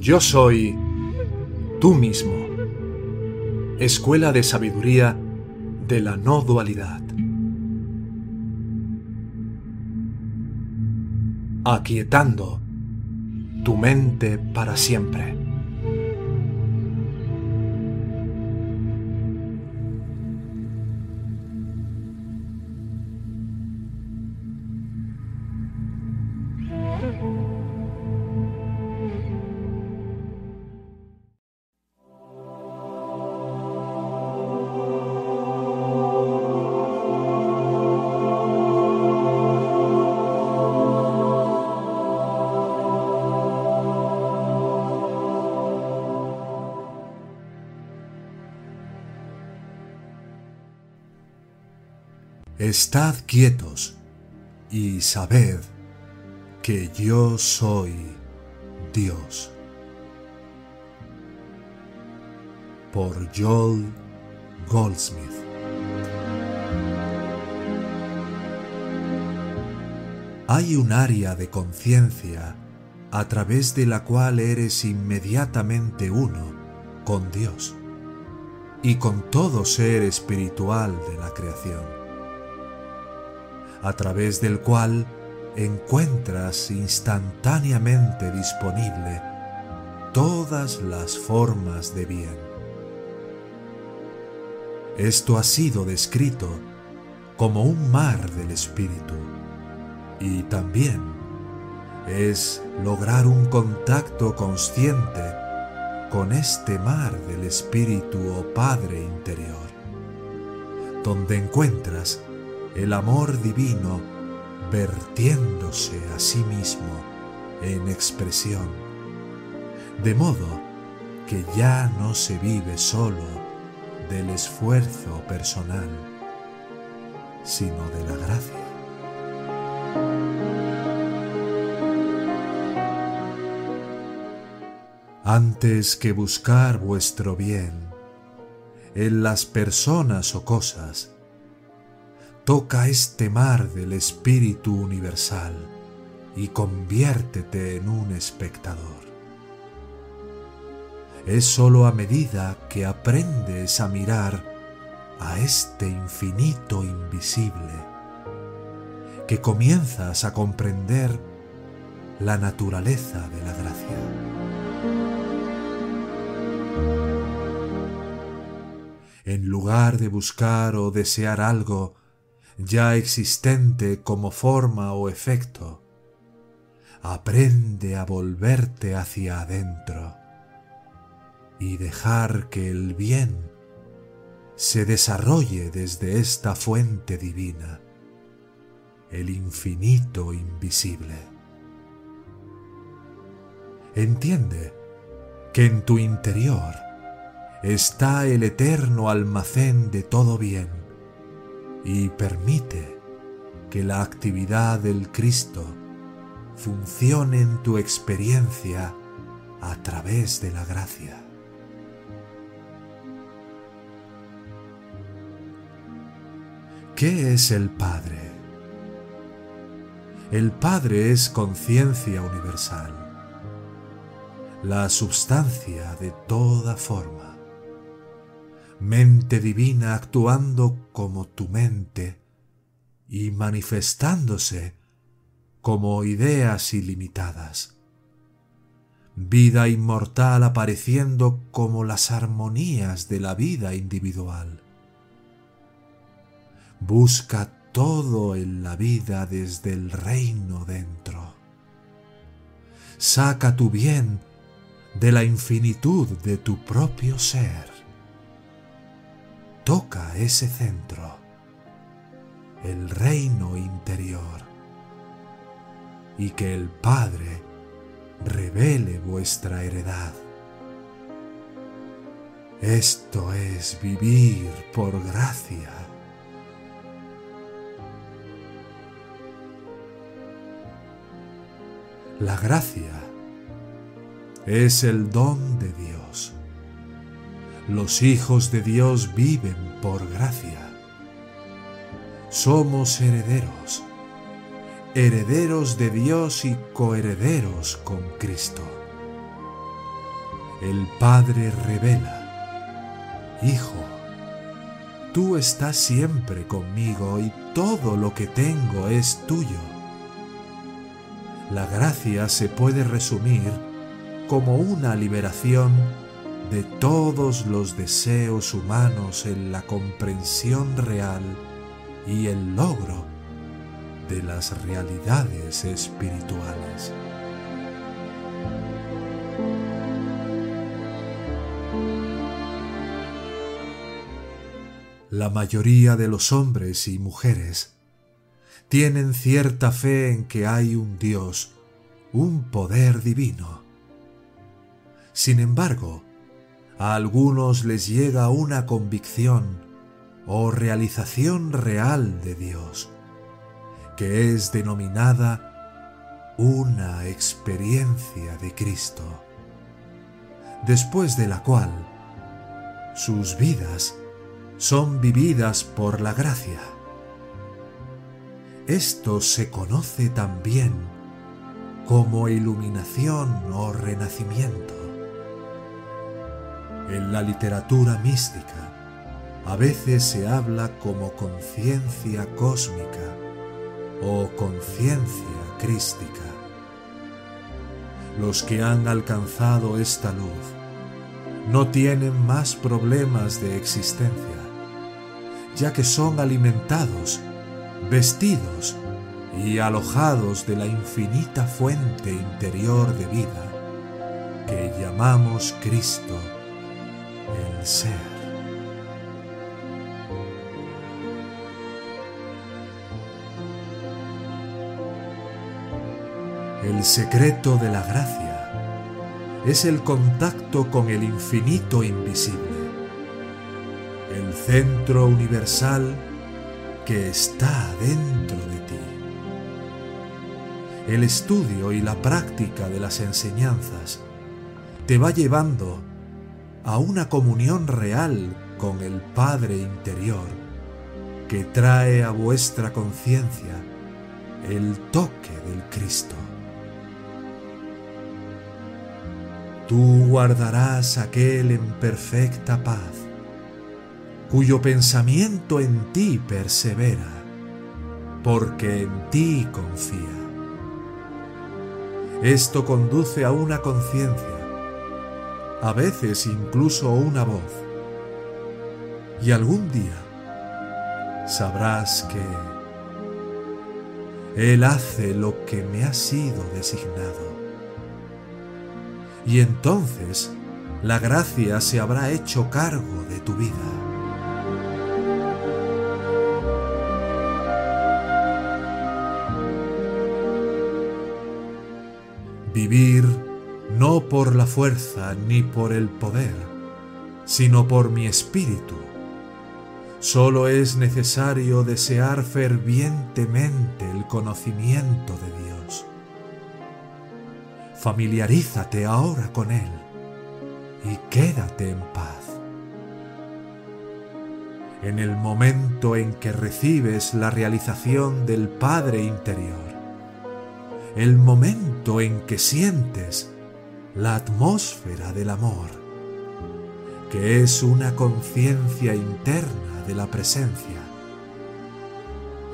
Yo soy tú mismo, escuela de sabiduría de la no dualidad. Aquietando tu mente para siempre. Estad quietos y sabed que yo soy Dios. Por Joel Goldsmith. Hay un área de conciencia a través de la cual eres inmediatamente uno con Dios y con todo ser espiritual de la creación a través del cual encuentras instantáneamente disponible todas las formas de bien. Esto ha sido descrito como un mar del espíritu y también es lograr un contacto consciente con este mar del espíritu o Padre interior, donde encuentras el amor divino vertiéndose a sí mismo en expresión, de modo que ya no se vive solo del esfuerzo personal, sino de la gracia. Antes que buscar vuestro bien en las personas o cosas, Toca este mar del Espíritu Universal y conviértete en un espectador. Es sólo a medida que aprendes a mirar a este infinito invisible que comienzas a comprender la naturaleza de la gracia. En lugar de buscar o desear algo ya existente como forma o efecto. Aprende a volverte hacia adentro y dejar que el bien se desarrolle desde esta fuente divina, el infinito invisible. Entiende que en tu interior está el eterno almacén de todo bien y permite que la actividad del Cristo funcione en tu experiencia a través de la gracia. ¿Qué es el Padre? El Padre es conciencia universal, la substancia de toda forma mente divina actuando como tu mente y manifestándose como ideas ilimitadas. Vida inmortal apareciendo como las armonías de la vida individual. Busca todo en la vida desde el reino dentro. Saca tu bien de la infinitud de tu propio ser toca ese centro, el reino interior, y que el Padre revele vuestra heredad. Esto es vivir por gracia. La gracia es el don de Dios los hijos de Dios viven por gracia. Somos herederos, herederos de Dios y coherederos con Cristo. el Padre revela, Hijo, tú estás siempre conmigo y todo lo que tengo es tuyo. La gracia se puede resumir como una liberación de todos los deseos humanos en la comprensión real y el logro de las realidades espirituales. La mayoría de los hombres y mujeres tienen cierta fe en que hay un Dios, un poder divino. Sin embargo, a algunos les llega una convicción o realización real de Dios, que es denominada una experiencia de Cristo, después de la cual sus vidas son vividas por la gracia. Esto se conoce también como iluminación o renacimiento. En la literatura mística a veces se habla como conciencia cósmica o conciencia crística. Los que han alcanzado esta luz no tienen más problemas de existencia ya que son alimentados, vestidos y alojados de la infinita fuente interior de vida que llamamos Cristo el Ser. El secreto de la gracia es el contacto con el infinito invisible el centro universal que está dentro de ti. El estudio y la práctica de las enseñanzas te va llevando a una comunión real con el Padre interior que trae a vuestra conciencia el toque del Cristo. Tú guardarás aquel en perfecta paz cuyo pensamiento en ti persevera, porque en ti confía. Esto conduce a una conciencia, a veces incluso una voz, y algún día sabrás que Él hace lo que me ha sido designado. Y entonces la gracia se habrá hecho cargo de tu vida. Vivir no por la fuerza ni por el poder, sino por mi espíritu. Solo es necesario desear fervientemente el conocimiento de Dios. Familiarízate ahora con Él y quédate en paz. En el momento en que recibes la realización del Padre interior, el momento en que sientes la atmósfera del amor, que es una conciencia interna de la presencia.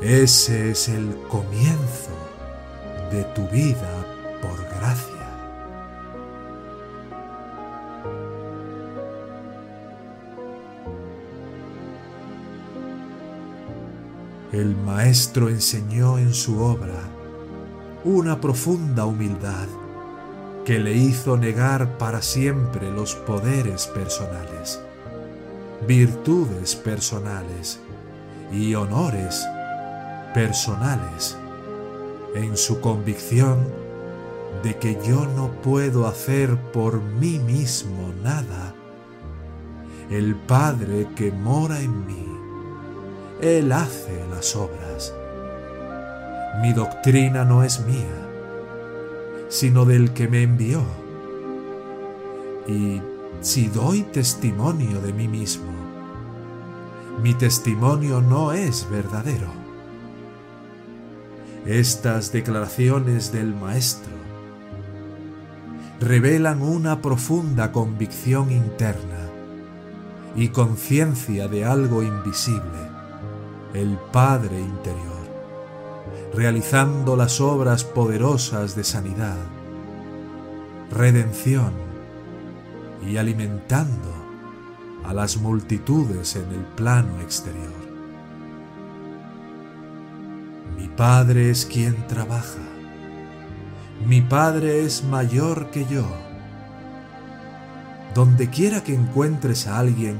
Ese es el comienzo de tu vida por gracia. El Maestro enseñó en su obra una profunda humildad que le hizo negar para siempre los poderes personales, virtudes personales y honores personales en su convicción de que yo no puedo hacer por mí mismo nada. El Padre que mora en mí, Él hace las obras. Mi doctrina no es mía, sino del que me envió. Y si doy testimonio de mí mismo, mi testimonio no es verdadero. Estas declaraciones del Maestro revelan una profunda convicción interna y conciencia de algo invisible, el Padre interior, realizando las obras poderosas de sanidad, redención y alimentando a las multitudes en el plano exterior. Mi Padre es quien trabaja mi Padre es mayor que yo. Donde quiera que encuentres a alguien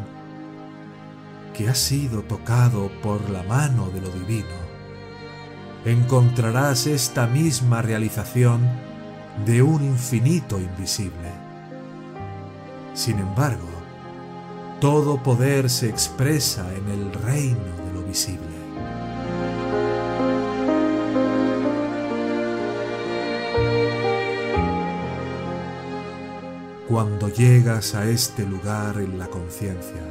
que ha sido tocado por la mano de lo divino, encontrarás esta misma realización de un infinito invisible. Sin embargo, todo poder se expresa en el reino de lo visible. Cuando llegas a este lugar en la conciencia,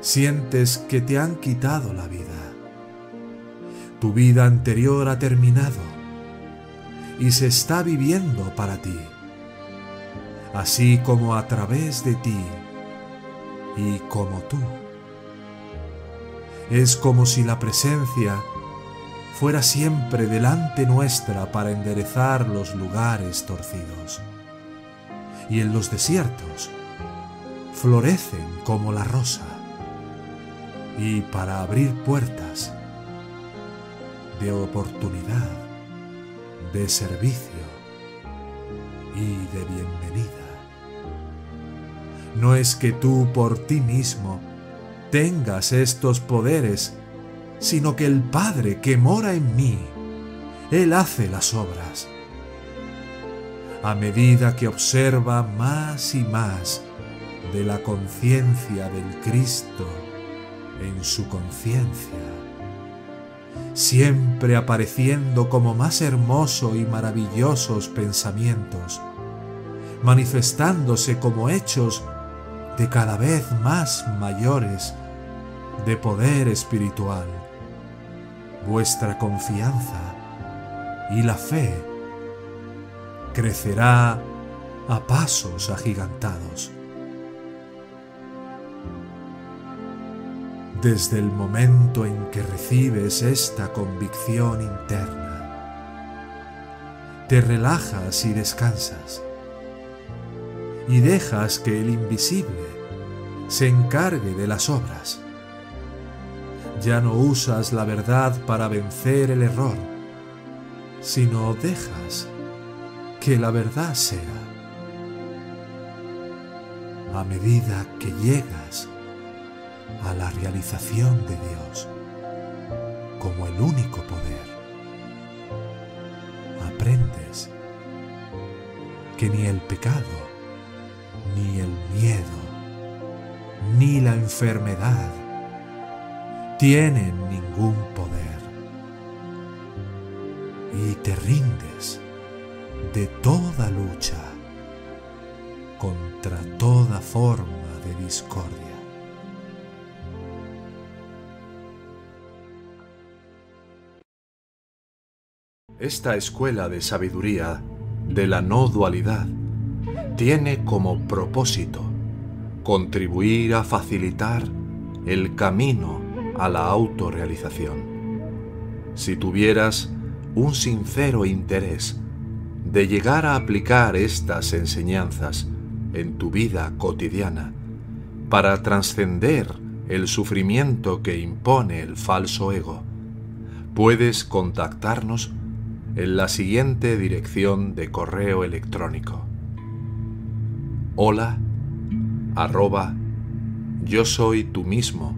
sientes que te han quitado la vida. Tu vida anterior ha terminado y se está viviendo para ti, así como a través de ti y como tú. Es como si la presencia fuera siempre delante nuestra para enderezar los lugares torcidos y en los desiertos florecen como la rosa y para abrir puertas de oportunidad, de servicio y de bienvenida. No es que tú por ti mismo tengas estos poderes, sino que el Padre que mora en mí, Él hace las obras a medida que observa más y más de la conciencia del Cristo en su conciencia, siempre apareciendo como más hermoso y maravillosos pensamientos, manifestándose como hechos de cada vez más mayores de poder espiritual. Vuestra confianza y la fe crecerá a pasos agigantados. Desde el momento en que recibes esta convicción interna, te relajas y descansas y dejas que el invisible se encargue de las obras. Ya no usas la verdad para vencer el error, sino dejas que la verdad sea. A medida que llegas a la realización de Dios como el único poder, aprendes que ni el pecado, ni el miedo, ni la enfermedad tienen ningún poder y te rindes de toda lucha contra toda forma de discordia. Esta escuela de sabiduría de la no dualidad tiene como propósito contribuir a facilitar el camino a la autorrealización. Si tuvieras un sincero interés de llegar a aplicar estas enseñanzas en tu vida cotidiana para trascender el sufrimiento que impone el falso ego, puedes contactarnos en la siguiente dirección de correo electrónico. Hola arroba yo soy tú mismo.